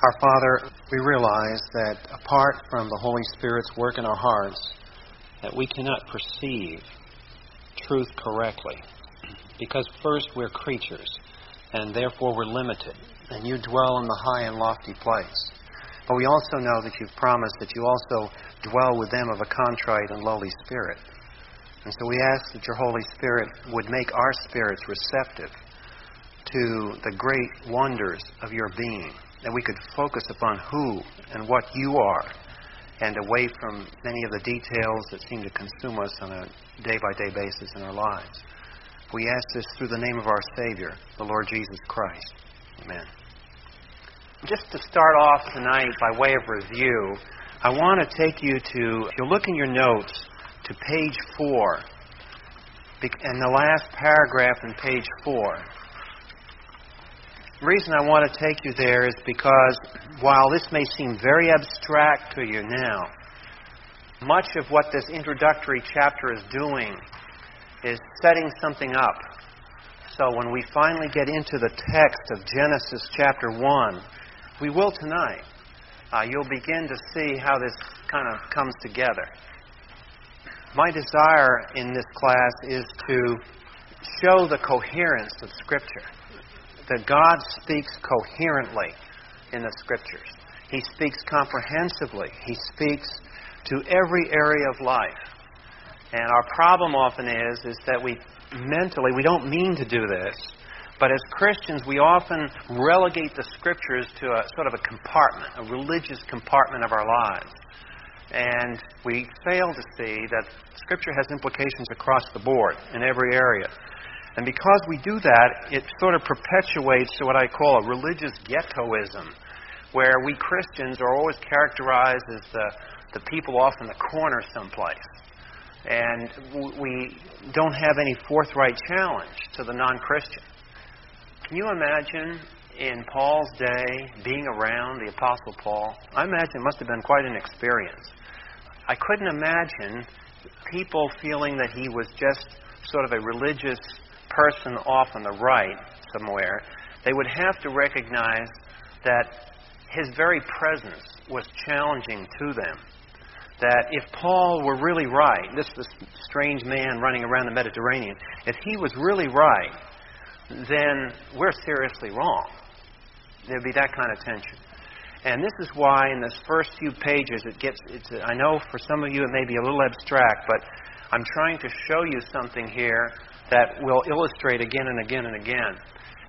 Our Father, we realize that apart from the Holy Spirit's work in our hearts, that we cannot perceive truth correctly. Because first we're creatures, and therefore we're limited, and you dwell in the high and lofty place. But we also know that you've promised that you also dwell with them of a contrite and lowly spirit. And so we ask that your Holy Spirit would make our spirits receptive to the great wonders of your being that we could focus upon who and what you are and away from many of the details that seem to consume us on a day by day basis in our lives. We ask this through the name of our Savior, the Lord Jesus Christ. Amen. Just to start off tonight by way of review, I want to take you to, if you look in your notes, to page 4, and the last paragraph in page 4. The reason I want to take you there is because while this may seem very abstract to you now, much of what this introductory chapter is doing is setting something up. So when we finally get into the text of Genesis chapter 1, we will tonight, uh, you'll begin to see how this kind of comes together. My desire in this class is to show the coherence of Scripture that God speaks coherently in the Scriptures. He speaks comprehensively. He speaks to every area of life. And our problem often is, is that we mentally, we don't mean to do this, but as Christians, we often relegate the Scriptures to a sort of a compartment, a religious compartment of our lives. And we fail to see that Scripture has implications across the board in every area. And because we do that, it sort of perpetuates what I call a religious ghettoism, where we Christians are always characterized as the, the people off in the corner someplace. And we don't have any forthright challenge to the non Christian. Can you imagine in Paul's day being around the Apostle Paul? I imagine it must have been quite an experience. I couldn't imagine people feeling that he was just sort of a religious person off on the right somewhere, they would have to recognize that his very presence was challenging to them. That if Paul were really right, this, this strange man running around the Mediterranean, if he was really right, then we're seriously wrong. There'd be that kind of tension. And this is why in this first few pages it gets, it's, I know for some of you it may be a little abstract, but I'm trying to show you something here that will illustrate again and again and again.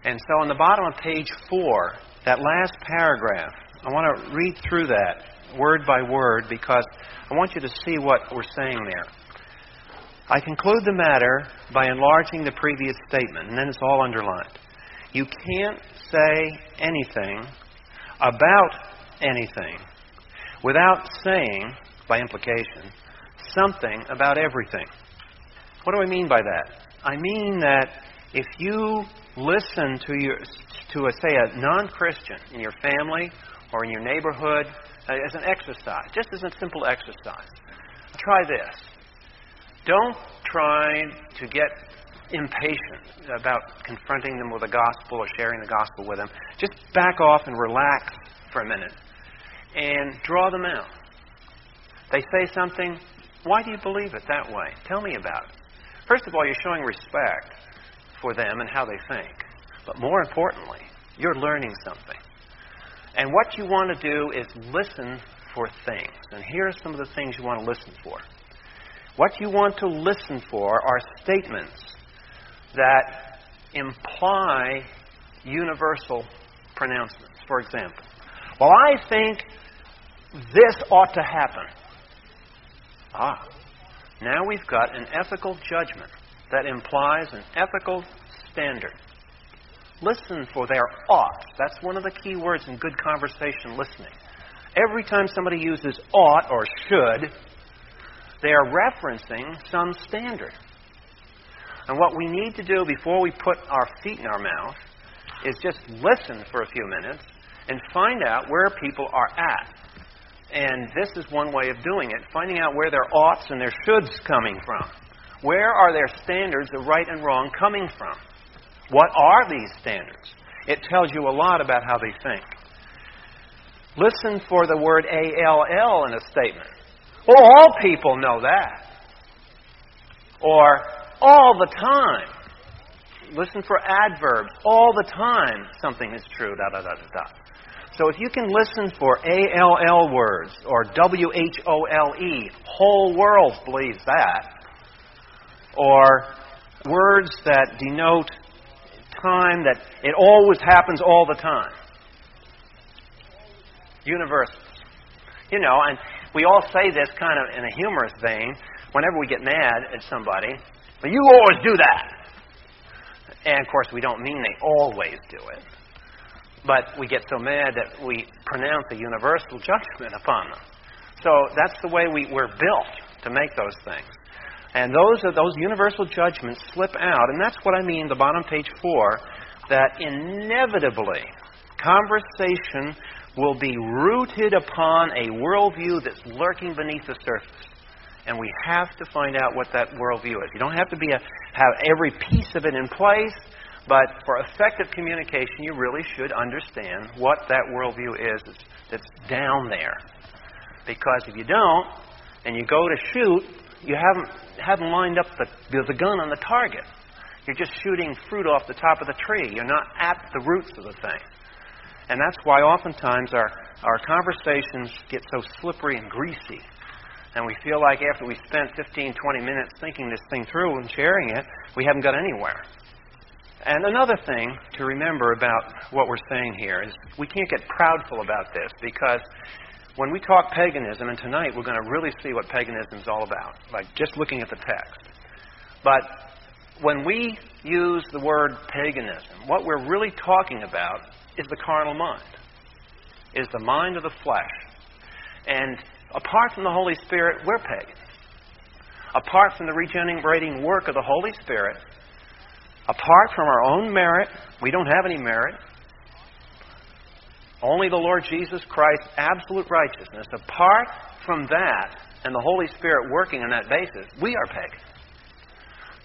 And so on the bottom of page four, that last paragraph, I want to read through that word by word because I want you to see what we're saying there. I conclude the matter by enlarging the previous statement, and then it's all underlined. You can't say anything about anything without saying, by implication, something about everything. What do I mean by that? I mean that if you listen to your to a, say a non-Christian in your family or in your neighborhood uh, as an exercise, just as a simple exercise, try this. Don't try to get impatient about confronting them with the gospel or sharing the gospel with them. Just back off and relax for a minute and draw them out. They say something, why do you believe it that way? Tell me about it. First of all, you're showing respect for them and how they think. But more importantly, you're learning something. And what you want to do is listen for things. And here are some of the things you want to listen for. What you want to listen for are statements that imply universal pronouncements. For example, well, I think this ought to happen. Ah, now we've got an ethical judgment that implies an ethical standard. Listen for their ought. That's one of the key words in good conversation listening. Every time somebody uses ought or should, they are referencing some standard. And what we need to do before we put our feet in our mouth is just listen for a few minutes and find out where people are at. And this is one way of doing it finding out where their oughts and their shoulds coming from. Where are their standards of right and wrong coming from? What are these standards? It tells you a lot about how they think. Listen for the word ALL in a statement. Well, all people know that. Or all the time. Listen for adverbs. All the time something is true. Da da da da da. So if you can listen for ALL words or WHOLE, whole world believes that, or words that denote time that it always happens all the time. Universals. You know, and we all say this kind of in a humorous vein whenever we get mad at somebody. Well, you always do that. And of course, we don't mean they always do it. But we get so mad that we pronounce a universal judgment upon them. So that's the way we, we're built to make those things. And those are those universal judgments slip out, and that's what I mean, the bottom page four, that inevitably conversation will be rooted upon a worldview that's lurking beneath the surface. And we have to find out what that worldview is. You don't have to be a, have every piece of it in place, but for effective communication, you really should understand what that worldview is that's, down there. Because if you don't, and you go to shoot, you haven't, haven't lined up the, the gun on the target. You're just shooting fruit off the top of the tree. You're not at the roots of the thing. And that's why oftentimes our, our conversations get so slippery and greasy. And we feel like after we spent 15, 20 minutes thinking this thing through and sharing it, we haven't got anywhere. And another thing to remember about what we're saying here is we can't get proudful about this because when we talk paganism, and tonight we're going to really see what paganism is all about, like just looking at the text. But when we use the word paganism, what we're really talking about is the carnal mind, is the mind of the flesh. And apart from the Holy Spirit, we're pagans. Apart from the regenerating work of the Holy Spirit, apart from our own merit, we don't have any merit. Only the Lord Jesus Christ's absolute righteousness. Apart from that and the Holy Spirit working on that basis, we are pagans.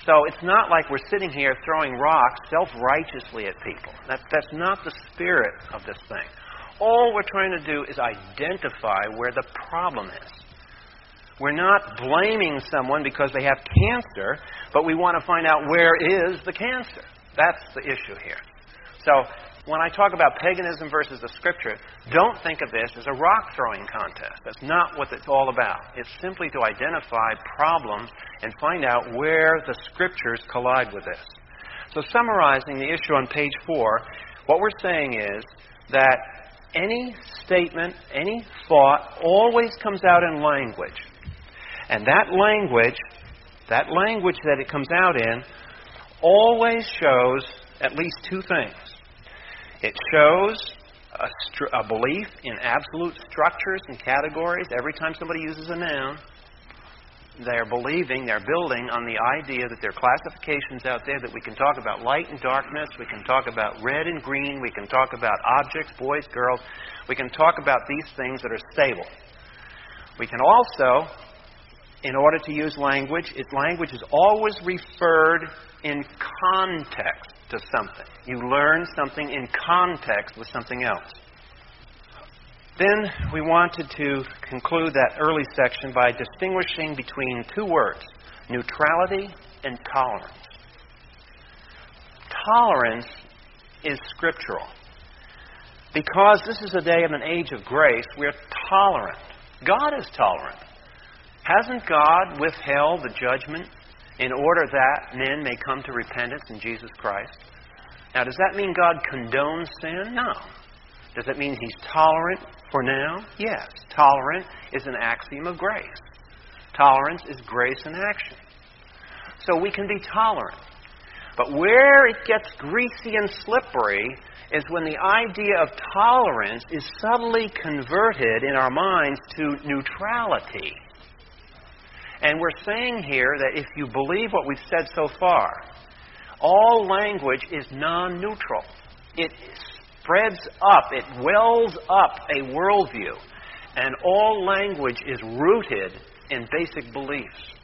So it's not like we're sitting here throwing rocks self righteously at people. That, that's not the spirit of this thing. All we're trying to do is identify where the problem is. We're not blaming someone because they have cancer, but we want to find out where is the cancer. That's the issue here. So when I talk about paganism versus the scripture, don't think of this as a rock throwing contest. That's not what it's all about. It's simply to identify problems and find out where the scriptures collide with this. So, summarizing the issue on page four, what we're saying is that any statement, any thought always comes out in language. And that language, that language that it comes out in, always shows at least two things. It shows a, stru- a belief in absolute structures and categories. Every time somebody uses a noun, they're believing, they're building on the idea that there are classifications out there that we can talk about light and darkness, we can talk about red and green, we can talk about objects, boys, girls, we can talk about these things that are stable. We can also, in order to use language, its language is always referred in context to something. You learn something in context with something else. Then we wanted to conclude that early section by distinguishing between two words neutrality and tolerance. Tolerance is scriptural. Because this is a day of an age of grace, we're tolerant. God is tolerant. Hasn't God withheld the judgment in order that men may come to repentance in Jesus Christ. Now, does that mean God condones sin? No. Does it mean He's tolerant for now? Yes. Tolerant is an axiom of grace. Tolerance is grace in action. So we can be tolerant. But where it gets greasy and slippery is when the idea of tolerance is subtly converted in our minds to neutrality. And we're saying here that if you believe what we've said so far, all language is non neutral. It spreads up, it wells up a worldview. And all language is rooted in basic beliefs.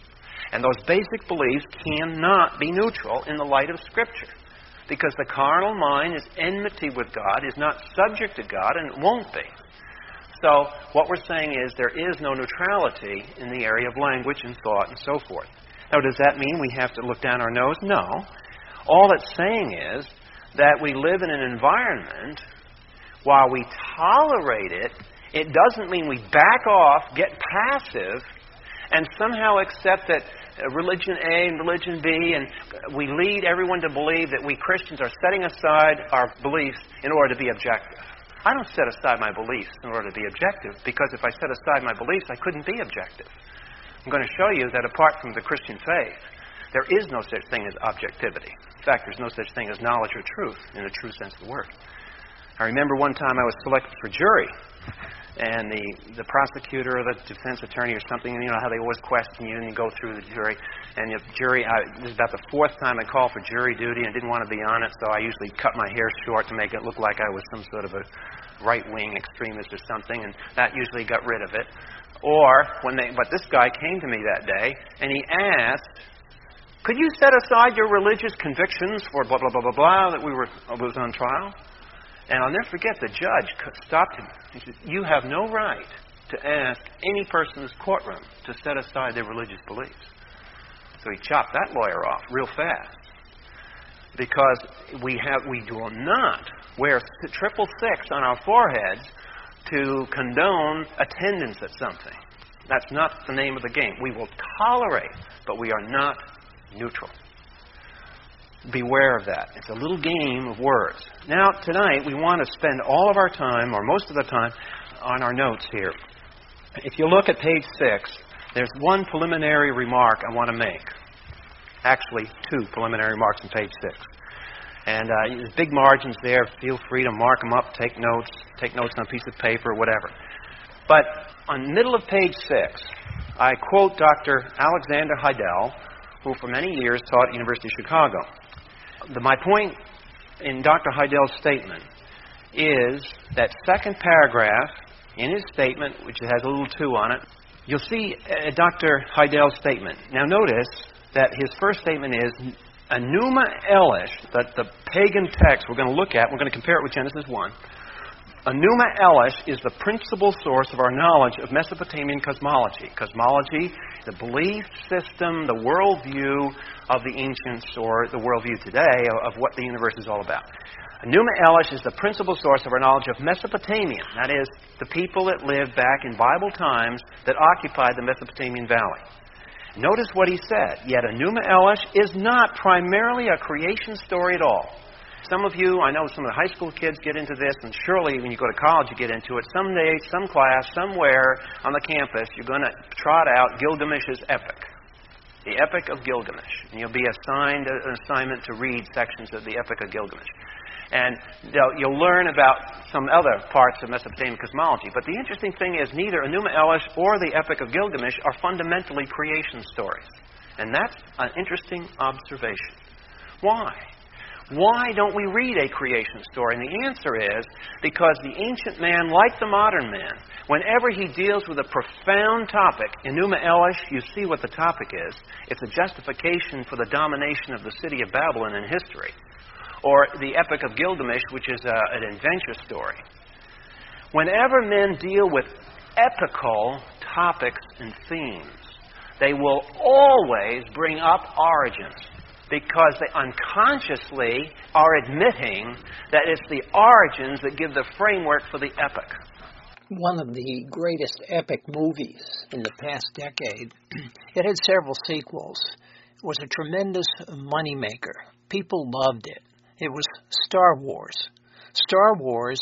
And those basic beliefs cannot be neutral in the light of Scripture. Because the carnal mind is enmity with God, is not subject to God, and won't be. So, what we're saying is there is no neutrality in the area of language and thought and so forth. Now, does that mean we have to look down our nose? No. All it's saying is that we live in an environment, while we tolerate it, it doesn't mean we back off, get passive, and somehow accept that uh, religion A and religion B, and uh, we lead everyone to believe that we Christians are setting aside our beliefs in order to be objective. I don't set aside my beliefs in order to be objective, because if I set aside my beliefs, I couldn't be objective. I'm going to show you that apart from the Christian faith, there is no such thing as objectivity. In fact, there's no such thing as knowledge or truth in the true sense of the word. I remember one time I was selected for jury, and the, the prosecutor or the defense attorney or something, you know how they always question you and you go through the jury. And the jury, I, this is about the fourth time I called for jury duty and didn't want to be on it, so I usually cut my hair short to make it look like I was some sort of a right wing extremist or something, and that usually got rid of it. Or when they, but this guy came to me that day and he asked, "Could you set aside your religious convictions for blah blah blah blah blah that we were was on trial?" And I'll never forget the judge stopped him. He said, You have no right to ask any person in this courtroom to set aside their religious beliefs. So he chopped that lawyer off real fast. Because we, have, we do not wear triple six on our foreheads to condone attendance at something. That's not the name of the game. We will tolerate, but we are not neutral beware of that. It's a little game of words. Now, tonight, we want to spend all of our time, or most of the time, on our notes here. If you look at page 6, there's one preliminary remark I want to make. Actually, two preliminary remarks on page 6. And uh, there's big margins there. Feel free to mark them up, take notes, take notes on a piece of paper, whatever. But on middle of page 6, I quote Dr. Alexander Heidel, who for many years taught at University of Chicago the, my point in Dr. Heidel's statement is that second paragraph in his statement, which has a little two on it, you'll see uh, Dr. Heidel's statement. Now, notice that his first statement is Enuma Elish, that the pagan text we're going to look at, we're going to compare it with Genesis 1. Enuma Elish is the principal source of our knowledge of Mesopotamian cosmology. Cosmology, the belief system, the worldview of the ancients, or the worldview today of, what the universe is all about. Enuma Elish is the principal source of our knowledge of Mesopotamia. That is, the people that lived back in Bible times that occupied the Mesopotamian valley. Notice what he said. Yet Enuma Elish is not primarily a creation story at all. Some of you, I know some of the high school kids get into this, and surely when you go to college you get into it. Someday, some class, somewhere on the campus, you're going to trot out Gilgamesh's epic. The Epic of Gilgamesh. And you'll be assigned an assignment to read sections of the Epic of Gilgamesh. And you'll learn about some other parts of Mesopotamian cosmology. But the interesting thing is, neither Enuma Elish or the Epic of Gilgamesh are fundamentally creation stories. And that's an interesting observation. Why? Why don't we read a creation story? And the answer is because the ancient man, like the modern man, whenever he deals with a profound topic, Enuma Elish, you see what the topic is. It's a justification for the domination of the city of Babylon in history. Or the Epic of Gilgamesh, which is a, an adventure story. Whenever men deal with epical topics and themes, they will always bring up origins because they unconsciously are admitting that it's the origins that give the framework for the epic. One of the greatest epic movies in the past decade, it had several sequels. It was a tremendous moneymaker. People loved it. It was Star Wars. Star Wars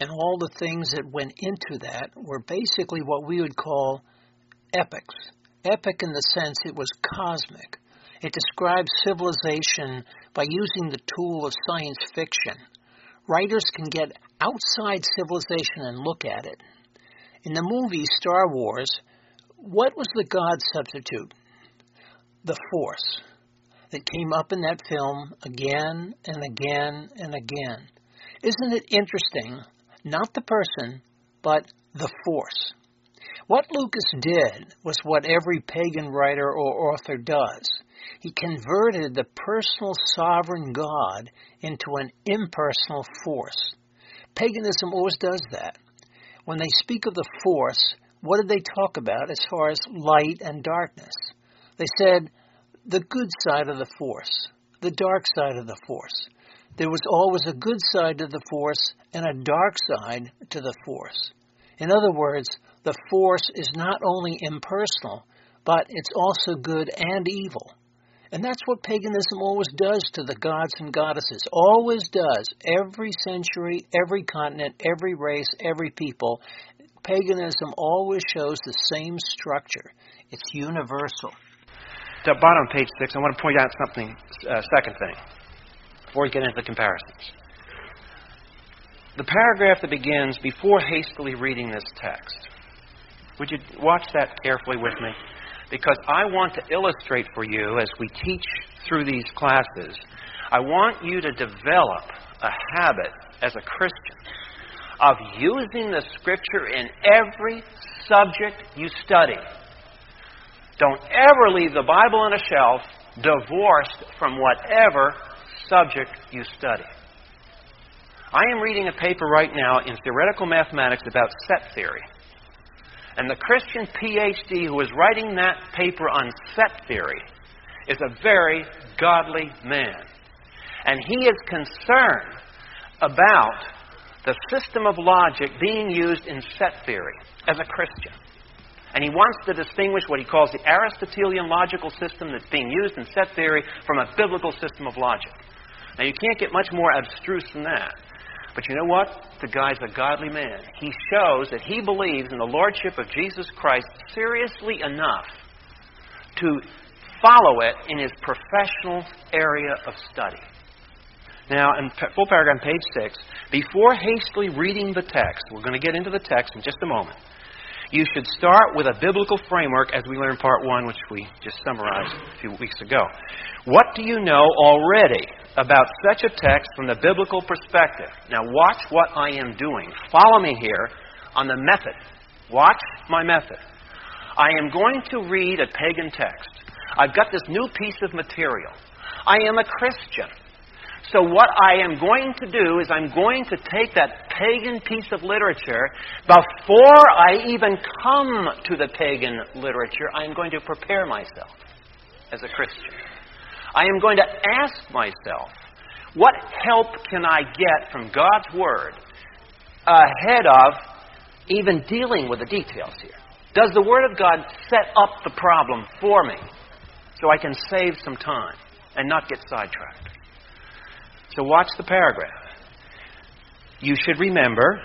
and all the things that went into that were basically what we would call epics. Epic in the sense it was cosmic. It describes civilization by using the tool of science fiction. Writers can get outside civilization and look at it. In the movie Star Wars, what was the God substitute? The Force that came up in that film again and again and again. Isn't it interesting? Not the person, but the Force. What Lucas did was what every pagan writer or author does. He converted the personal sovereign God into an impersonal force. Paganism always does that. When they speak of the force, what did they talk about as far as light and darkness? They said the good side of the force, the dark side of the force. There was always a good side to the force and a dark side to the force. In other words, the force is not only impersonal, but it's also good and evil. And that's what paganism always does to the gods and goddesses. Always does. Every century, every continent, every race, every people. Paganism always shows the same structure. It's universal. The bottom page six, I want to point out something, uh, second thing, before we get into the comparisons. The paragraph that begins, before hastily reading this text. Would you watch that carefully with me? Because I want to illustrate for you as we teach through these classes. I want you to develop a habit as a Christian of using the Scripture in every subject you study. Don't ever leave the Bible on a shelf divorced from whatever subject you study. I am reading a paper right now in theoretical mathematics about set theory. And the Christian PhD who is writing that paper on set theory is a very godly man. And he is concerned about the system of logic being used in set theory as a Christian. And he wants to distinguish what he calls the Aristotelian logical system that's being used in set theory from a biblical system of logic. Now, you can't get much more abstruse than that. But you know what? The guy's a godly man. He shows that he believes in the Lordship of Jesus Christ seriously enough to follow it in his professional area of study. Now, in full paragraph page 6, before hastily reading the text, we're going to get into the text in just a moment you should start with a biblical framework, as we learned part one, which we just summarized a few weeks ago. What do you know already about such a text from the biblical perspective? Now, watch what I am doing. Follow me here on the method. Watch my method. I am going to read a pagan text. I've got this new piece of material. I am a Christian. So, what I am going to do is I'm going to take that pagan piece of literature. Before I even come to the pagan literature, I am going to prepare myself as a Christian. I am going to ask myself, what help can I get from God's Word ahead of even dealing with the details here? Does the Word of God set up the problem for me so I can save some time and not get sidetracked? So watch the paragraph. You should remember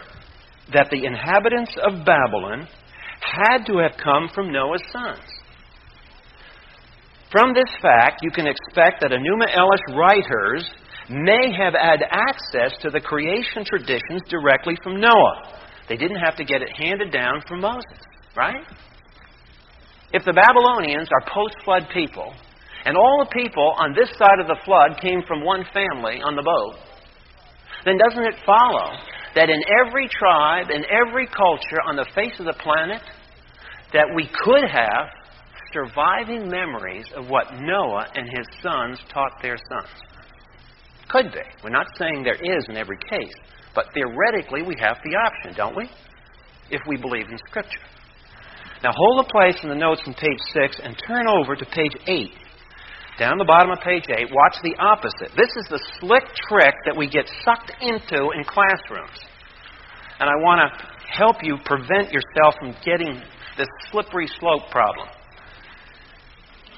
that the inhabitants of Babylon had to have come from Noah's sons. From this fact, you can expect that Enuma Elish writers may have had access to the creation traditions directly from Noah. They didn't have to get it handed down from Moses, right? If the Babylonians are post flood people, and all the people on this side of the flood came from one family on the boat, then doesn't it follow that in every tribe, in every culture on the face of the planet, that we could have surviving memories of what Noah and his sons taught their sons? Could be. We're not saying there is in every case, but theoretically we have the option, don't we? If we believe in Scripture. Now hold a place in the notes on page 6 and turn over to page 8 down the bottom of page 8, watch the opposite. This is the slick trick that we get sucked into in classrooms. And I want to help you prevent yourself from getting this slippery slope problem.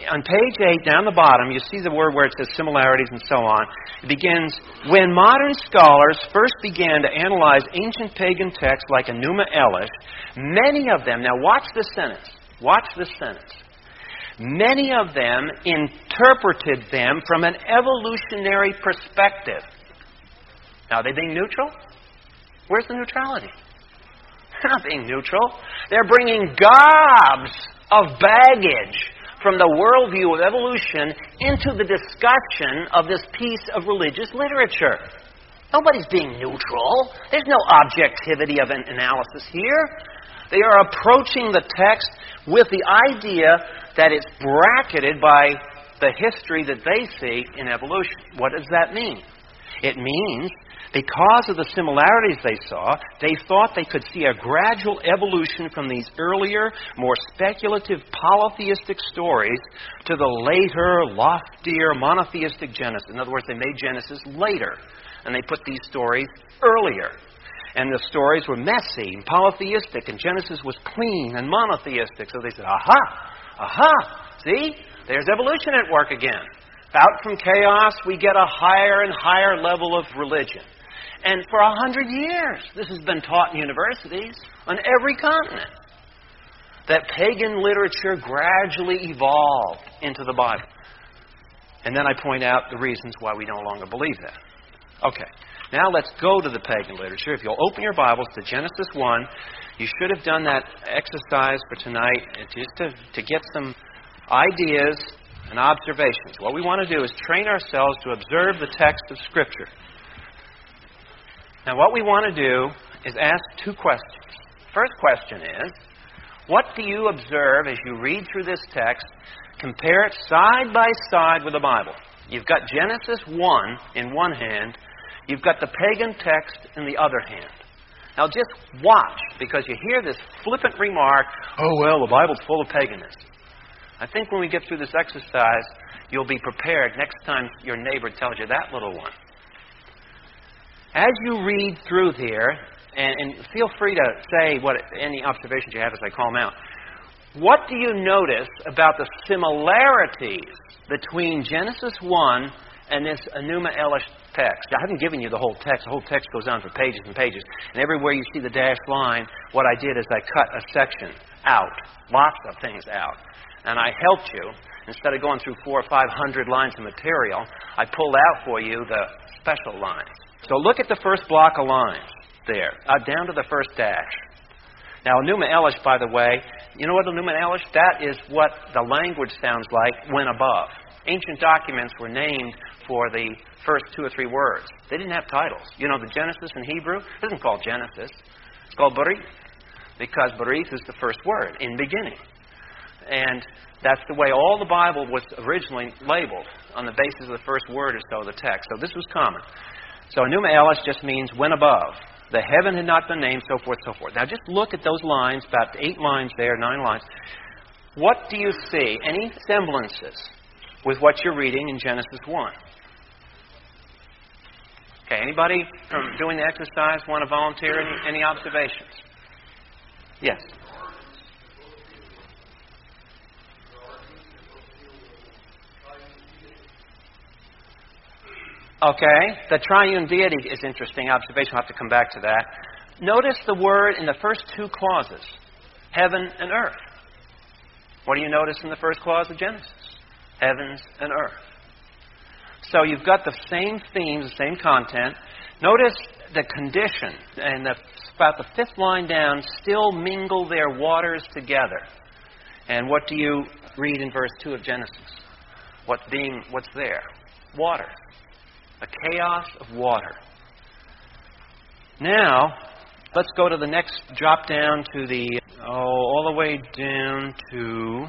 On page 8, down the bottom, you see the word where it says similarities and so on. It begins When modern scholars first began to analyze ancient pagan texts like Enuma Elish, many of them, now watch this sentence, watch this sentence. Many of them interpreted them from an evolutionary perspective. Now, are they being neutral? Where's the neutrality? They're not being neutral. They're bringing gobs of baggage from the worldview of evolution into the discussion of this piece of religious literature. Nobody's being neutral. There's no objectivity of an analysis here. They are approaching the text with the idea that it's bracketed by the history that they see in evolution. What does that mean? It means Because of the similarities they saw, they thought they could see a gradual evolution from these earlier, more speculative polytheistic stories to the later, loftier, monotheistic Genesis. In other words, they made Genesis later, and they put these stories earlier. And the stories were messy and polytheistic, and Genesis was clean and monotheistic. So they said, aha, aha, see? There's evolution at work again. Out from chaos, we get a higher and higher level of religion. And for a hundred years, this has been taught in universities on every continent. That pagan literature gradually evolved into the Bible. And then I point out the reasons why we no longer believe that. Okay, now let's go to the pagan literature. If you'll open your Bibles to Genesis 1, you should have done that exercise for tonight just to, to get some ideas and observations. What we want to do is train ourselves to observe the text of Scripture. Now, what we want to do is ask two questions. First question is What do you observe as you read through this text? Compare it side by side with the Bible. You've got Genesis 1 in one hand, you've got the pagan text in the other hand. Now, just watch, because you hear this flippant remark oh, well, the Bible's full of paganism. I think when we get through this exercise, you'll be prepared next time your neighbor tells you that little one. As you read through here, and, and feel free to say what any observations you have as I call them out. What do you notice about the similarities between Genesis 1 and this Enuma Elish text? I haven't given you the whole text. The whole text goes on for pages and pages. And everywhere you see the dashed line, what I did is I cut a section out, lots of things out. And I helped you. Instead of going through four or five hundred lines of material, I pulled out for you the special lines. So look at the first block of lines there, uh, down to the first dash. Now, Enuma Elish, by the way, you know what Enuma Elish? That is what the language sounds like when above. Ancient documents were named for the first two or three words. They didn't have titles. You know, the Genesis in Hebrew isn't called Genesis. It's called Berith, because Berith is the first word, in beginning. And that's the way all the Bible was originally labeled, on the basis of the first word or so of the text. So this was common. So Enuma Elish just means when above. The heaven had not been named, so forth, so forth. Now just look at those lines, about eight lines there, nine lines. What do you see? Any semblances with what you're reading in Genesis 1? Okay, anybody from doing the exercise want to volunteer? Any, any observations? Yes. Okay, the triune deity is interesting observation. I'll have to come back to that. Notice the word in the first two clauses heaven and earth. What do you notice in the first clause of Genesis? Heavens and earth. So you've got the same themes, the same content. Notice the condition, and the, about the fifth line down, still mingle their waters together. And what do you read in verse 2 of Genesis? What being, what's there? Water a chaos of water. Now, let's go to the next drop down to the, oh, all the way down to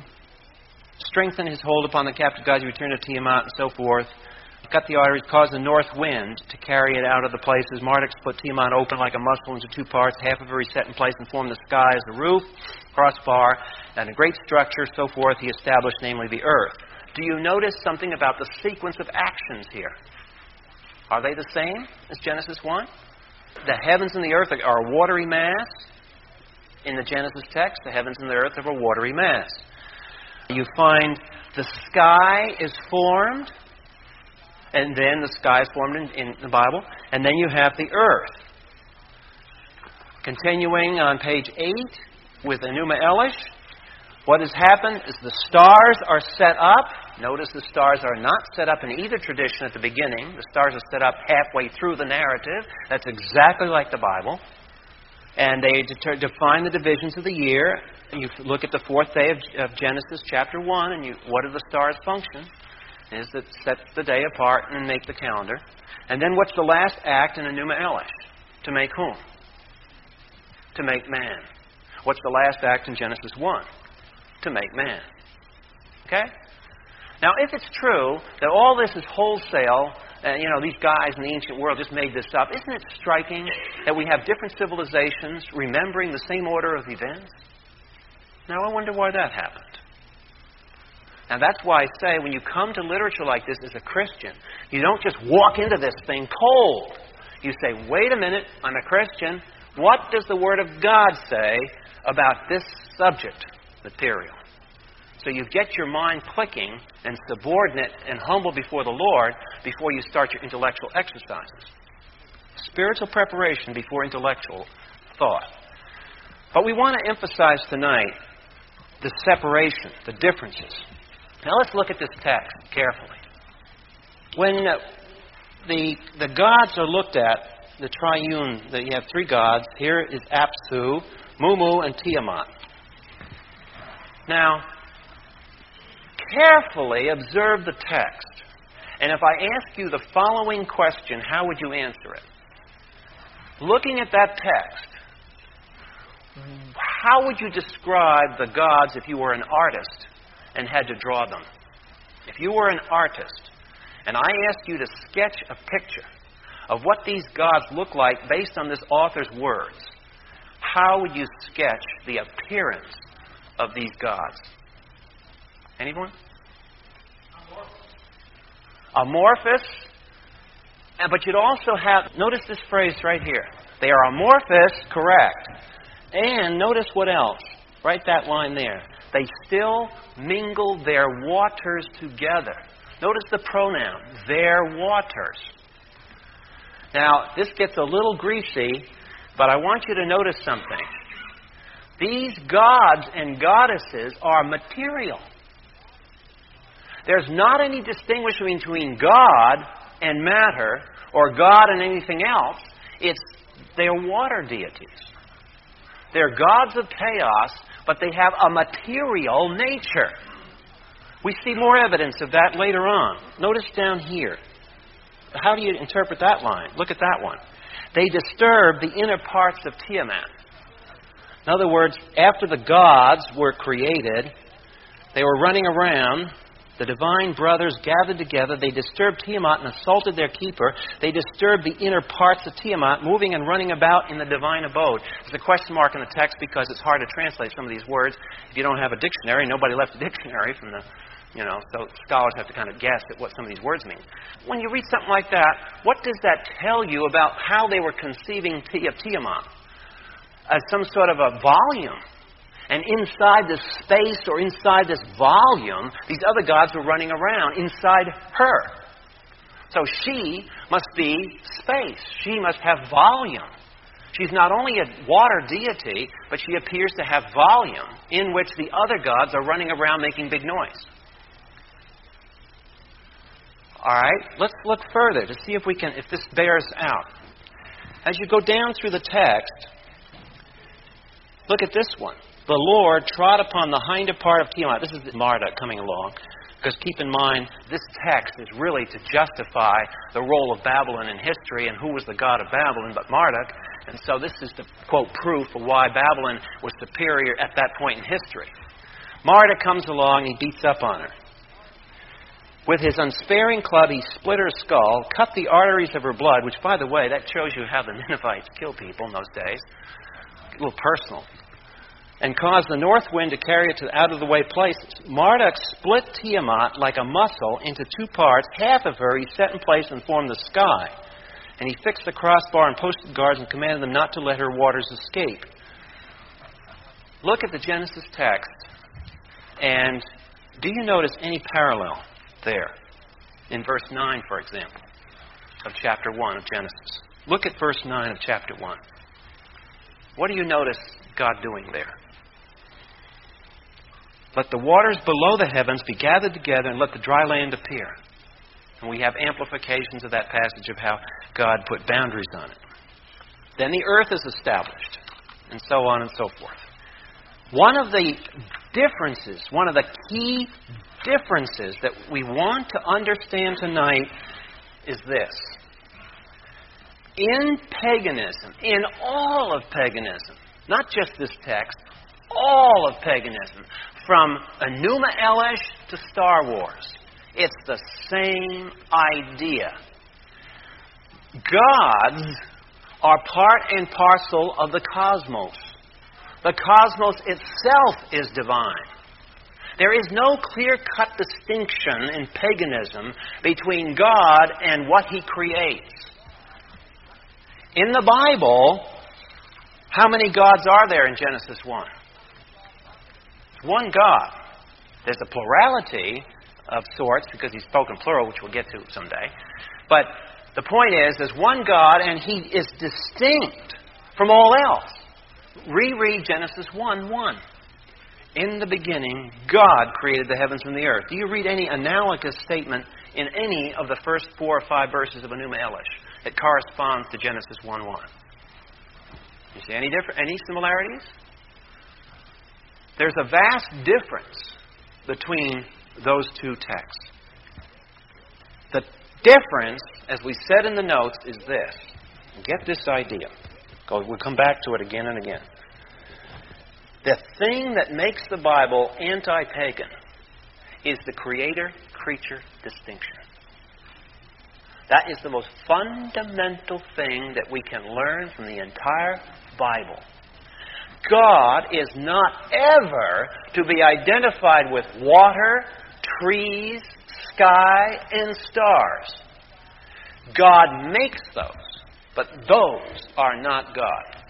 strengthen his hold upon the captive gods, return to Tiamat, and so forth. Cut the arteries, cause the north wind to carry it out of the places. Marduk split Tiamat open like a mussel into two parts. Half of it reset in place and formed the sky as the roof, crossbar, and a great structure, so forth. He established, namely, the earth. Do you notice something about the sequence of actions here? Are they the same as Genesis 1? The heavens and the earth are a watery mass. In the Genesis text, the heavens and the earth are a watery mass. You find the sky is formed, and then the sky is formed in, in the Bible, and then you have the earth. Continuing on page 8 with Enuma Elish, what has happened is the stars are set up. Notice the stars are not set up in either tradition at the beginning. The stars are set up halfway through the narrative. That's exactly like the Bible. And they deter- define the divisions of the year. You look at the fourth day of, of Genesis chapter 1, and you, what do the stars function? Is that set the day apart and make the calendar. And then what's the last act in Enuma Elish? To make whom? To make man. What's the last act in Genesis 1? to make man. Okay? Now, if it's true that all this is wholesale, uh, you know, these guys in the ancient world just made this up. Isn't it striking that we have different civilizations remembering the same order of events? Now, I wonder why that happened. Now, that's why I say when you come to literature like this as a Christian, you don't just walk into this thing cold. You say, wait a minute, I'm a Christian. What does the Word of God say about this subject material? So you get your mind clicking and subordinate and humble before the Lord before you start your intellectual exercises. Spiritual preparation before intellectual thought. But we want to emphasize tonight the separation, the differences. Now let's look at this text carefully. When the, the gods are looked at, the triune, that you have three gods, here is Apsu, Mumu, and Tiamat. Now, carefully observe the text. And if I ask you the following question, how would you answer it? Looking at that text, how would you describe the gods if you were an artist and had to draw them? If you were an artist and I asked you to sketch a picture of what these gods look like based on this author's words, how would you sketch the appearance of these gods? Anyone? Amorphous. But you'd also have, notice this phrase right here. They are amorphous, correct. And notice what else? Write that line there. They still mingle their waters together. Notice the pronoun, their waters. Now, this gets a little greasy, but I want you to notice something. These gods and goddesses are material. There's not any distinguishing between God and matter or God and anything else. It's they're water deities. They're gods of chaos, but they have a material nature. We see more evidence of that later on. Notice down here. How do you interpret that line? Look at that one. They disturb the inner parts of Tiamat. In other words, after the gods were created, they were running around the divine brothers gathered together. They disturbed Tiamat and assaulted their keeper. They disturbed the inner parts of Tiamat, moving and running about in the divine abode. There's a question mark in the text because it's hard to translate some of these words. If you don't have a dictionary, nobody left a dictionary from the, you know, so scholars have to kind of guess at what some of these words mean. When you read something like that, what does that tell you about how they were conceiving of Tiamat? As some sort of a volume and inside this space or inside this volume, these other gods were running around inside her. So she must be space. She must have volume. She's not only a water deity, but she appears to have volume in which the other gods are running around making big noise. All right, let's look further to see if we can if this bears out. As you go down through the text, look at this one the Lord trod upon the hinder part of Tiamat. This is Marduk coming along. Because keep in mind, this text is really to justify the role of Babylon in history and who was the god of Babylon but Marduk. And so this is the quote proof of why Babylon was superior at that point in history. Marduk comes along, he beats up on her. With his unsparing club, he split her skull, cut the arteries of her blood, which, by the way, that shows you how the Ninevites kill people in those days. A little personal and caused the north wind to carry it to out of the way places. Marduk split Tiamat like a mussel into two parts. Half of her he set in place and formed the sky. And he fixed the crossbar and posted guards and commanded them not to let her waters escape. Look at the Genesis text, and do you notice any parallel there? In verse 9, for example, of chapter 1 of Genesis. Look at verse 9 of chapter 1. What do you notice God doing there? Let the waters below the heavens be gathered together, and let the dry land appear. And we have amplifications of that passage of how God put boundaries on it. Then the earth is established, and so on and so forth. One of the differences, one of the key differences that we want to understand tonight is this. In paganism, in all of paganism, not just this text, all of paganism, from Enuma Elish to Star Wars. It's the same idea. Gods are part and parcel of the cosmos. The cosmos itself is divine. There is no clear cut distinction in paganism between God and what He creates. In the Bible, how many gods are there in Genesis 1? One God. There's a plurality of sorts because he's spoken plural, which we'll get to someday. But the point is, there's one God and he is distinct from all else. Reread Genesis 1 1. In the beginning, God created the heavens and the earth. Do you read any analogous statement in any of the first four or five verses of Enuma Elish that corresponds to Genesis 1 1? You see any, different, any similarities? There's a vast difference between those two texts. The difference, as we said in the notes, is this. Get this idea. We'll come back to it again and again. The thing that makes the Bible anti pagan is the creator creature distinction. That is the most fundamental thing that we can learn from the entire Bible. God is not ever to be identified with water, trees, sky, and stars. God makes those, but those are not God.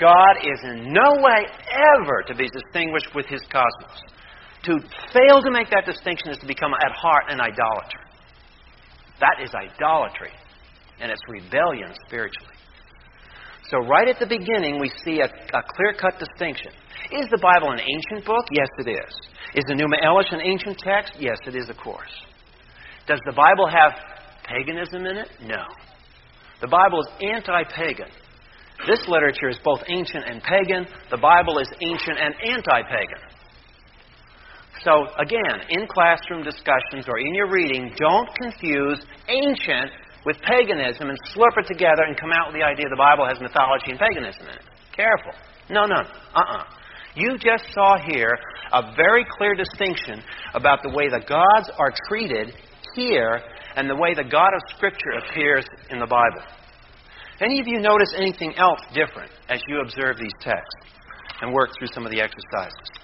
God is in no way ever to be distinguished with his cosmos. To fail to make that distinction is to become at heart an idolater. That is idolatry, and it's rebellion spiritually. So, right at the beginning, we see a, a clear cut distinction. Is the Bible an ancient book? Yes, it is. Is the Enuma Elish an ancient text? Yes, it is, of course. Does the Bible have paganism in it? No. The Bible is anti pagan. This literature is both ancient and pagan. The Bible is ancient and anti pagan. So, again, in classroom discussions or in your reading, don't confuse ancient with paganism and slurp it together and come out with the idea the Bible has mythology and paganism in it. Careful. No, no. Uh uh-uh. uh You just saw here a very clear distinction about the way the gods are treated here and the way the God of Scripture appears in the Bible. Any of you notice anything else different as you observe these texts and work through some of the exercises?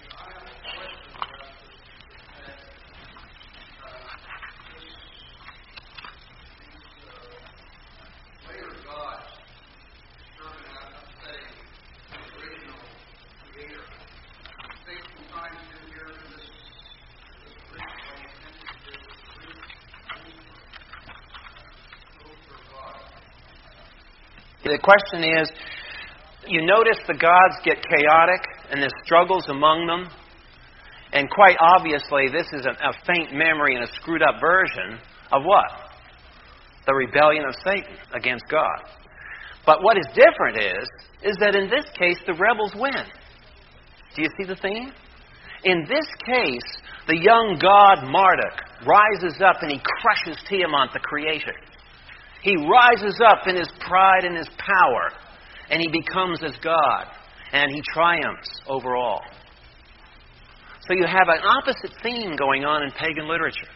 The question is you notice the gods get chaotic and there's struggles among them. And quite obviously, this is a, a faint memory and a screwed up version of what? The rebellion of Satan against God. But what is different is, is that in this case, the rebels win. Do you see the theme? In this case, the young god Marduk rises up and he crushes Tiamat, the creator. He rises up in his pride and his power, and he becomes as God, and he triumphs over all. So you have an opposite theme going on in pagan literature,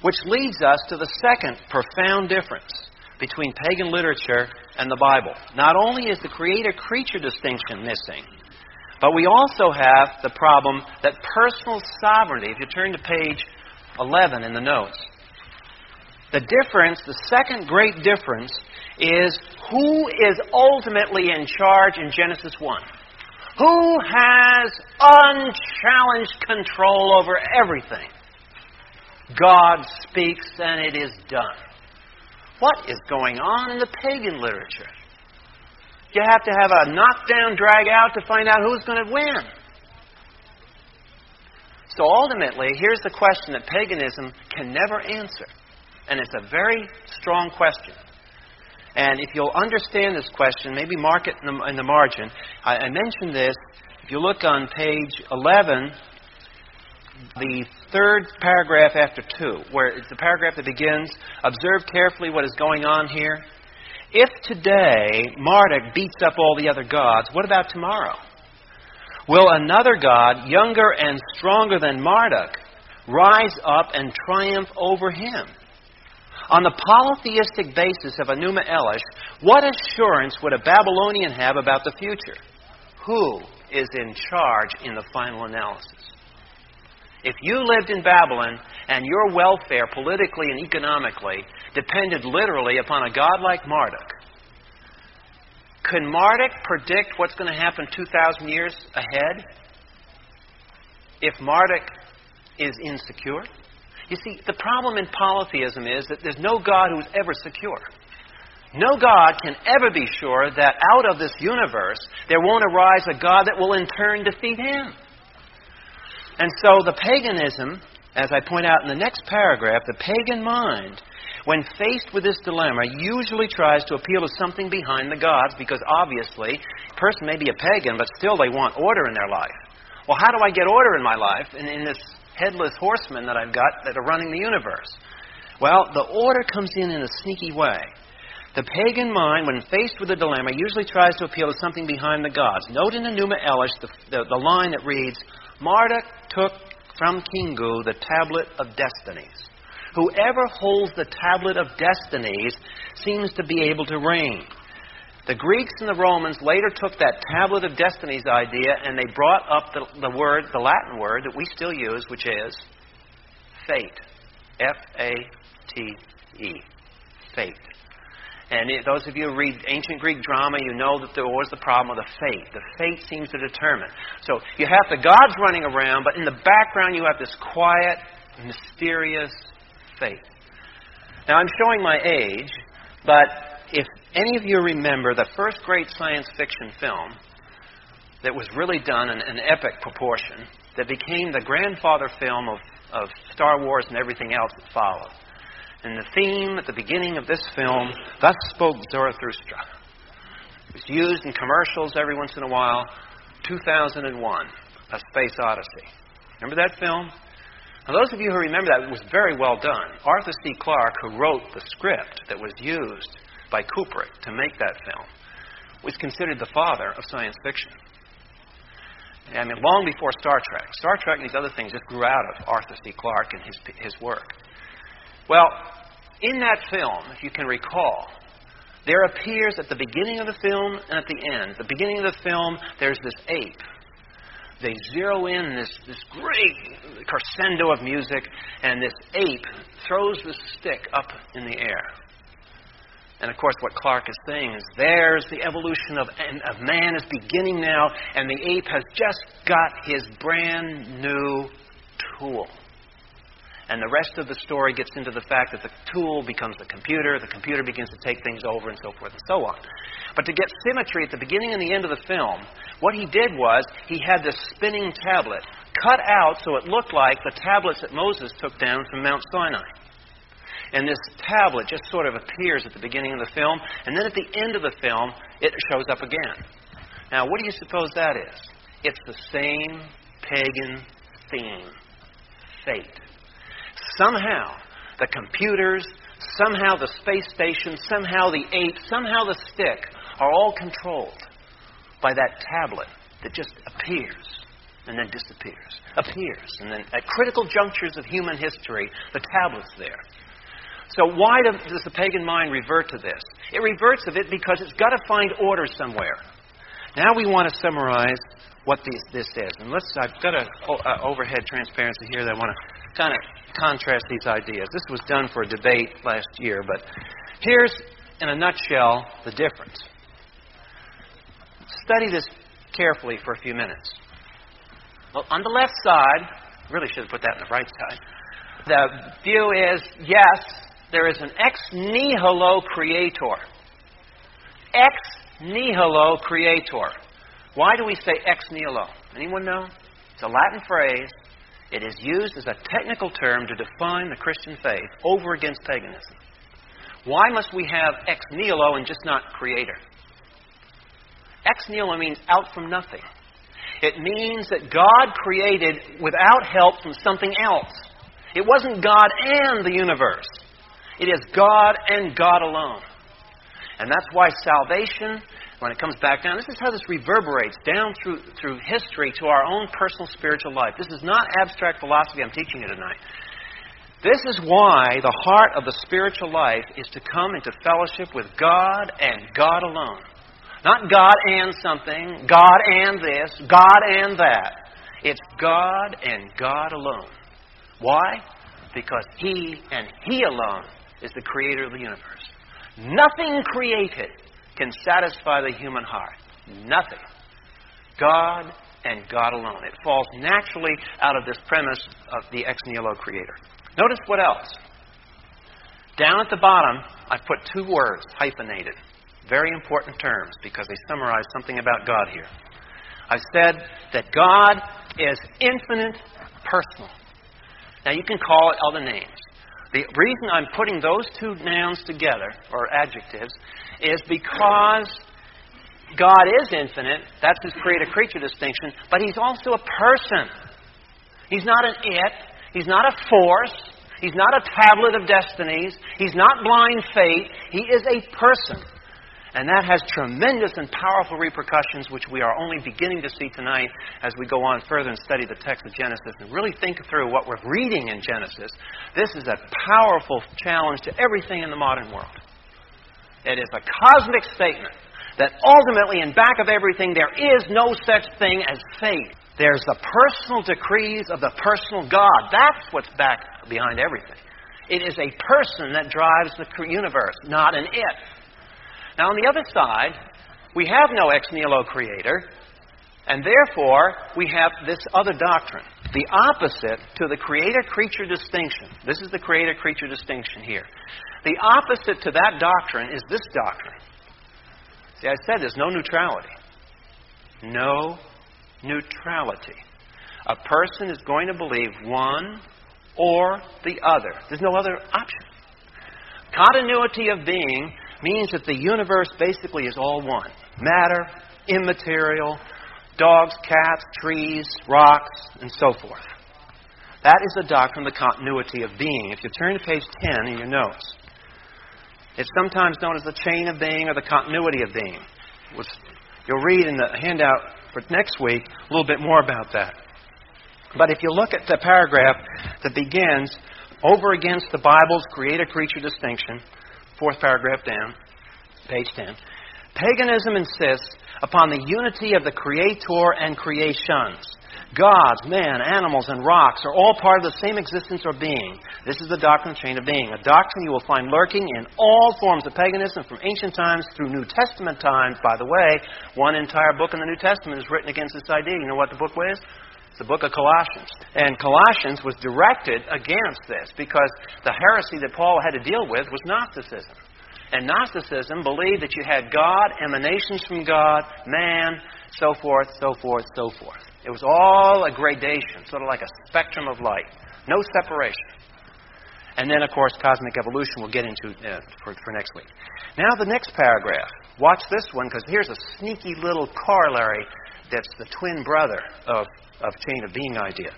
which leads us to the second profound difference between pagan literature and the Bible. Not only is the creator creature distinction missing, but we also have the problem that personal sovereignty, if you turn to page 11 in the notes, the difference, the second great difference, is who is ultimately in charge in Genesis 1. Who has unchallenged control over everything? God speaks and it is done. What is going on in the pagan literature? You have to have a knockdown, drag out to find out who's going to win. So ultimately, here's the question that paganism can never answer and it's a very strong question. And if you'll understand this question, maybe mark it in the, in the margin. I, I mentioned this. If you look on page 11, the third paragraph after 2, where it's the paragraph that begins, Observe carefully what is going on here. If today Marduk beats up all the other gods, what about tomorrow? Will another god, younger and stronger than Marduk, rise up and triumph over him? On the polytheistic basis of Enuma Elish, what assurance would a Babylonian have about the future? Who is in charge in the final analysis? If you lived in Babylon and your welfare, politically and economically, depended literally upon a god like Marduk, could Marduk predict what's going to happen 2,000 years ahead? If Marduk is insecure? You see, the problem in polytheism is that there's no God who's ever secure. No God can ever be sure that out of this universe there won't arise a God that will in turn defeat him. And so the paganism, as I point out in the next paragraph, the pagan mind, when faced with this dilemma, usually tries to appeal to something behind the gods because obviously a person may be a pagan, but still they want order in their life. Well, how do I get order in my life in, in this headless horsemen that I've got that are running the universe? Well, the order comes in in a sneaky way. The pagan mind, when faced with a dilemma, usually tries to appeal to something behind the gods. Note in Enuma Elish the, the, the line that reads, Marduk took from Kingu the tablet of destinies. Whoever holds the tablet of destinies seems to be able to reign. The Greeks and the Romans later took that tablet of destinies idea and they brought up the, the word, the Latin word that we still use, which is fate. F A T E. Fate. And it, those of you who read ancient Greek drama, you know that there was the problem of the fate. The fate seems to determine. So you have the gods running around, but in the background you have this quiet, mysterious fate. Now I'm showing my age, but if any of you remember the first great science fiction film that was really done in an epic proportion, that became the grandfather film of, of Star Wars and everything else that followed. And the theme at the beginning of this film, Thus Spoke Zarathustra, was used in commercials every once in a while. 2001, A Space Odyssey. Remember that film? Now, those of you who remember that, it was very well done. Arthur C. Clarke, who wrote the script that was used by Kubrick to make that film, was considered the father of science fiction. I mean, long before Star Trek. Star Trek and these other things just grew out of Arthur C. Clarke and his, his work. Well, in that film, if you can recall, there appears at the beginning of the film and at the end. the beginning of the film, there's this ape. They zero in this, this great crescendo of music, and this ape throws the stick up in the air. And of course, what Clarke is saying is there's the evolution of, of man is beginning now, and the ape has just got his brand new tool. And the rest of the story gets into the fact that the tool becomes the computer, the computer begins to take things over, and so forth and so on. But to get symmetry at the beginning and the end of the film, what he did was he had this spinning tablet cut out so it looked like the tablets that Moses took down from Mount Sinai. And this tablet just sort of appears at the beginning of the film, and then at the end of the film, it shows up again. Now, what do you suppose that is? It's the same pagan theme fate. Somehow, the computers, somehow the space station, somehow the ape, somehow the stick are all controlled by that tablet that just appears and then disappears, appears, and then at critical junctures of human history, the tablet's there. So why does the pagan mind revert to this? It reverts to it because it's got to find order somewhere. Now we want to summarize what this, this is. And let's, I've got an uh, overhead transparency here that I want to kind of contrast these ideas. This was done for a debate last year, but here's, in a nutshell, the difference. Study this carefully for a few minutes. Well, on the left side, really should have put that on the right side. The view is yes, there is an ex nihilo creator. Ex nihilo creator. Why do we say ex nihilo? Anyone know? It's a Latin phrase it is used as a technical term to define the Christian faith over against paganism. Why must we have ex nihilo and just not creator? Ex nihilo means out from nothing. It means that God created without help from something else. It wasn't God and the universe. It is God and God alone. And that's why salvation when it comes back down. This is how this reverberates down through, through history to our own personal spiritual life. This is not abstract philosophy I'm teaching you tonight. This is why the heart of the spiritual life is to come into fellowship with God and God alone. Not God and something, God and this, God and that. It's God and God alone. Why? Because He and He alone is the creator of the universe. Nothing created can satisfy the human heart. Nothing. God and God alone. It falls naturally out of this premise of the ex nihilo creator. Notice what else. Down at the bottom, I put two words, hyphenated. Very important terms because they summarize something about God here. I've said that God is infinite personal. Now, you can call it other names. The reason I'm putting those two nouns together, or adjectives, is because God is infinite. That's his creator creature distinction. But he's also a person. He's not an it. He's not a force. He's not a tablet of destinies. He's not blind fate. He is a person. And that has tremendous and powerful repercussions, which we are only beginning to see tonight as we go on further and study the text of Genesis and really think through what we're reading in Genesis. This is a powerful challenge to everything in the modern world. It is a cosmic statement that ultimately, in back of everything, there is no such thing as fate. There's the personal decrees of the personal God. That's what's back behind everything. It is a person that drives the universe, not an it. Now, on the other side, we have no ex nihilo creator, and therefore we have this other doctrine, the opposite to the creator creature distinction. This is the creator creature distinction here. The opposite to that doctrine is this doctrine. See, I said there's no neutrality. No neutrality. A person is going to believe one or the other. There's no other option. Continuity of being means that the universe basically is all one matter, immaterial, dogs, cats, trees, rocks, and so forth. That is the doctrine of the continuity of being. If you turn to page 10 in your notes, it's sometimes known as the chain of being or the continuity of being. Which You'll read in the handout for next week a little bit more about that. But if you look at the paragraph that begins over against the Bible's creator creature distinction, fourth paragraph down, page 10, paganism insists upon the unity of the creator and creations. Gods, men, animals, and rocks are all part of the same existence or being. This is the doctrine of chain of being, a doctrine you will find lurking in all forms of paganism from ancient times through New Testament times. By the way, one entire book in the New Testament is written against this idea. You know what the book was? It's the book of Colossians. And Colossians was directed against this because the heresy that Paul had to deal with was Gnosticism. And Gnosticism believed that you had God, emanations from God, man, so forth, so forth, so forth. It was all a gradation, sort of like a spectrum of light. No separation. And then, of course, cosmic evolution we'll get into uh, for, for next week. Now, the next paragraph. Watch this one because here's a sneaky little corollary that's the twin brother of, of chain of being idea.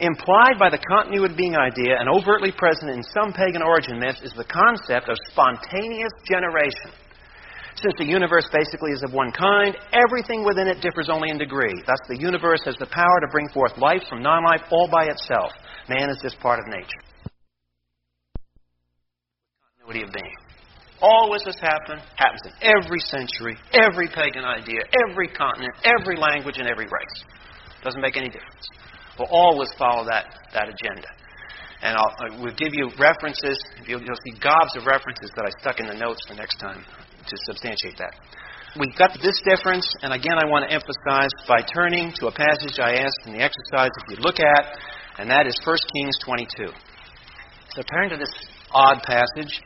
Implied by the continuity of being idea and overtly present in some pagan origin myths is the concept of spontaneous generation. Since the universe basically is of one kind, everything within it differs only in degree. Thus, the universe has the power to bring forth life from non life all by itself. Man is just part of nature. Continuity of being. Always has happened, happens in every century, every pagan idea, every continent, every language, and every race. Doesn't make any difference. We'll always follow that, that agenda. And I'll, I will give you references. You'll, you'll see gobs of references that I stuck in the notes for next time to substantiate that. We've got this difference, and again, I want to emphasize by turning to a passage I asked in the exercise if you look at, and that is 1 Kings 22. So turn to this odd passage